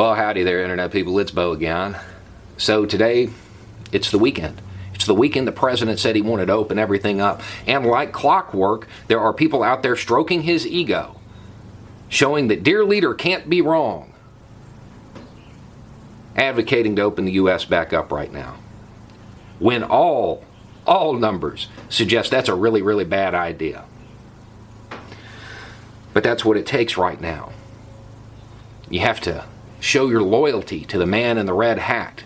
Well, howdy there, Internet people. It's Bo again. So today, it's the weekend. It's the weekend the president said he wanted to open everything up. And like clockwork, there are people out there stroking his ego, showing that dear leader can't be wrong, advocating to open the U.S. back up right now. When all, all numbers suggest that's a really, really bad idea. But that's what it takes right now. You have to show your loyalty to the man in the red hat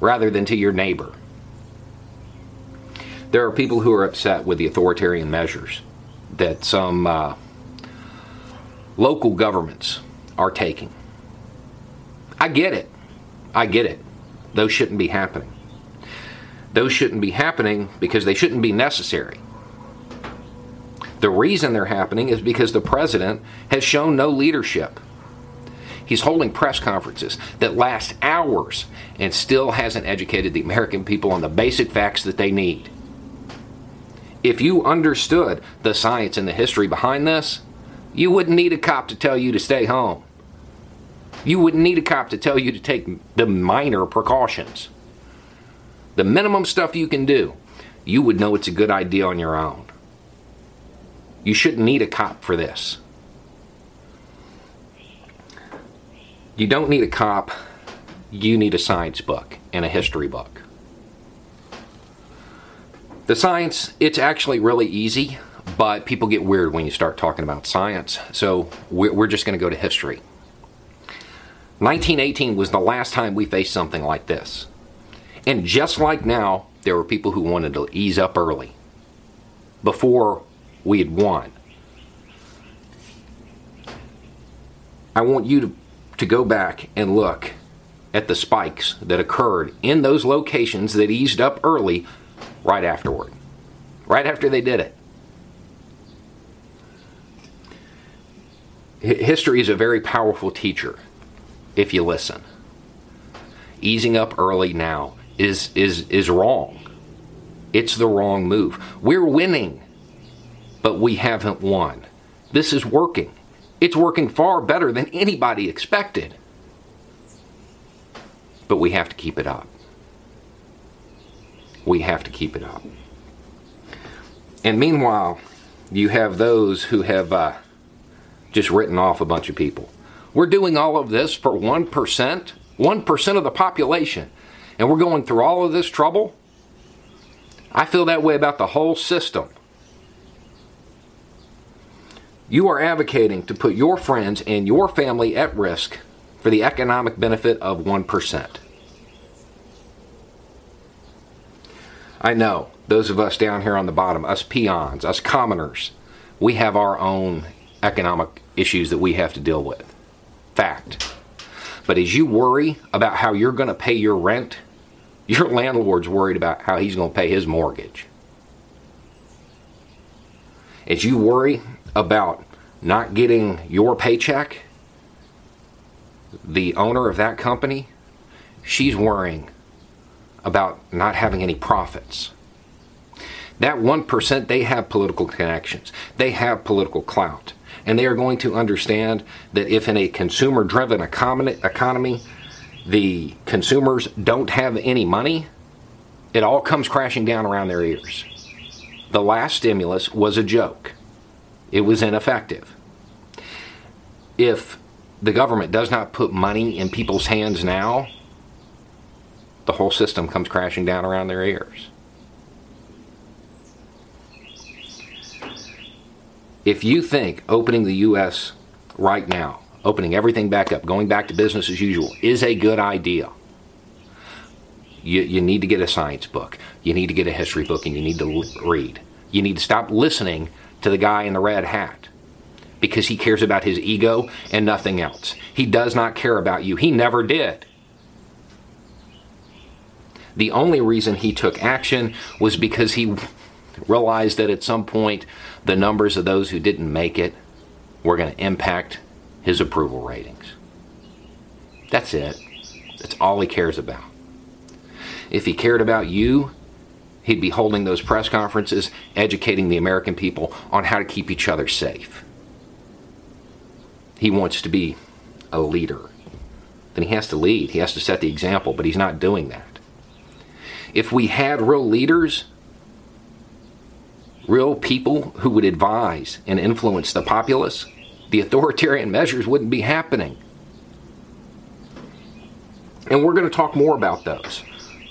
rather than to your neighbor. There are people who are upset with the authoritarian measures that some uh, local governments are taking. I get it. I get it. Those shouldn't be happening. Those shouldn't be happening because they shouldn't be necessary. The reason they're happening is because the president has shown no leadership. He's holding press conferences that last hours and still hasn't educated the American people on the basic facts that they need. If you understood the science and the history behind this, you wouldn't need a cop to tell you to stay home. You wouldn't need a cop to tell you to take the minor precautions. The minimum stuff you can do, you would know it's a good idea on your own. You shouldn't need a cop for this. You don't need a cop, you need a science book and a history book. The science, it's actually really easy, but people get weird when you start talking about science, so we're just going to go to history. 1918 was the last time we faced something like this. And just like now, there were people who wanted to ease up early before we had won. I want you to to go back and look at the spikes that occurred in those locations that eased up early right afterward, right after they did it. History is a very powerful teacher if you listen. Easing up early now is, is, is wrong. It's the wrong move. We're winning, but we haven't won. This is working. It's working far better than anybody expected. But we have to keep it up. We have to keep it up. And meanwhile, you have those who have uh, just written off a bunch of people. We're doing all of this for 1%, 1% of the population, and we're going through all of this trouble. I feel that way about the whole system. You are advocating to put your friends and your family at risk for the economic benefit of 1%. I know those of us down here on the bottom, us peons, us commoners, we have our own economic issues that we have to deal with. Fact. But as you worry about how you're going to pay your rent, your landlord's worried about how he's going to pay his mortgage. As you worry about not getting your paycheck, the owner of that company, she's worrying about not having any profits. That 1%, they have political connections, they have political clout, and they are going to understand that if in a consumer driven economy, the consumers don't have any money, it all comes crashing down around their ears. The last stimulus was a joke it was ineffective. If the government does not put money in people's hands now, the whole system comes crashing down around their ears. If you think opening the U.S. right now, opening everything back up, going back to business as usual, is a good idea, you, you need to get a science book, you need to get a history book, and you need to read. You need to stop listening to the guy in the red hat. because he cares about his ego and nothing else. He does not care about you. He never did. The only reason he took action was because he realized that at some point the numbers of those who didn't make it were going to impact his approval ratings. That's it. That's all he cares about. If he cared about you, he'd be holding those press conferences, educating the American people on how to keep each other safe. He wants to be a leader. Then he has to lead, he has to set the example, but he's not doing that. If we had real leaders, real people who would advise and influence the populace, the authoritarian measures wouldn't be happening. And we're going to talk more about those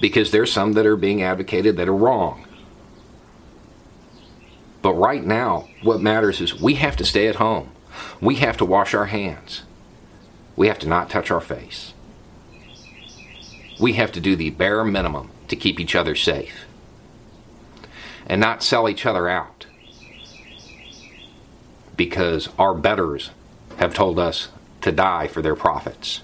because there's some that are being advocated that are wrong. But right now, what matters is we have to stay at home. We have to wash our hands. We have to not touch our face. We have to do the bare minimum to keep each other safe and not sell each other out because our betters have told us to die for their profits.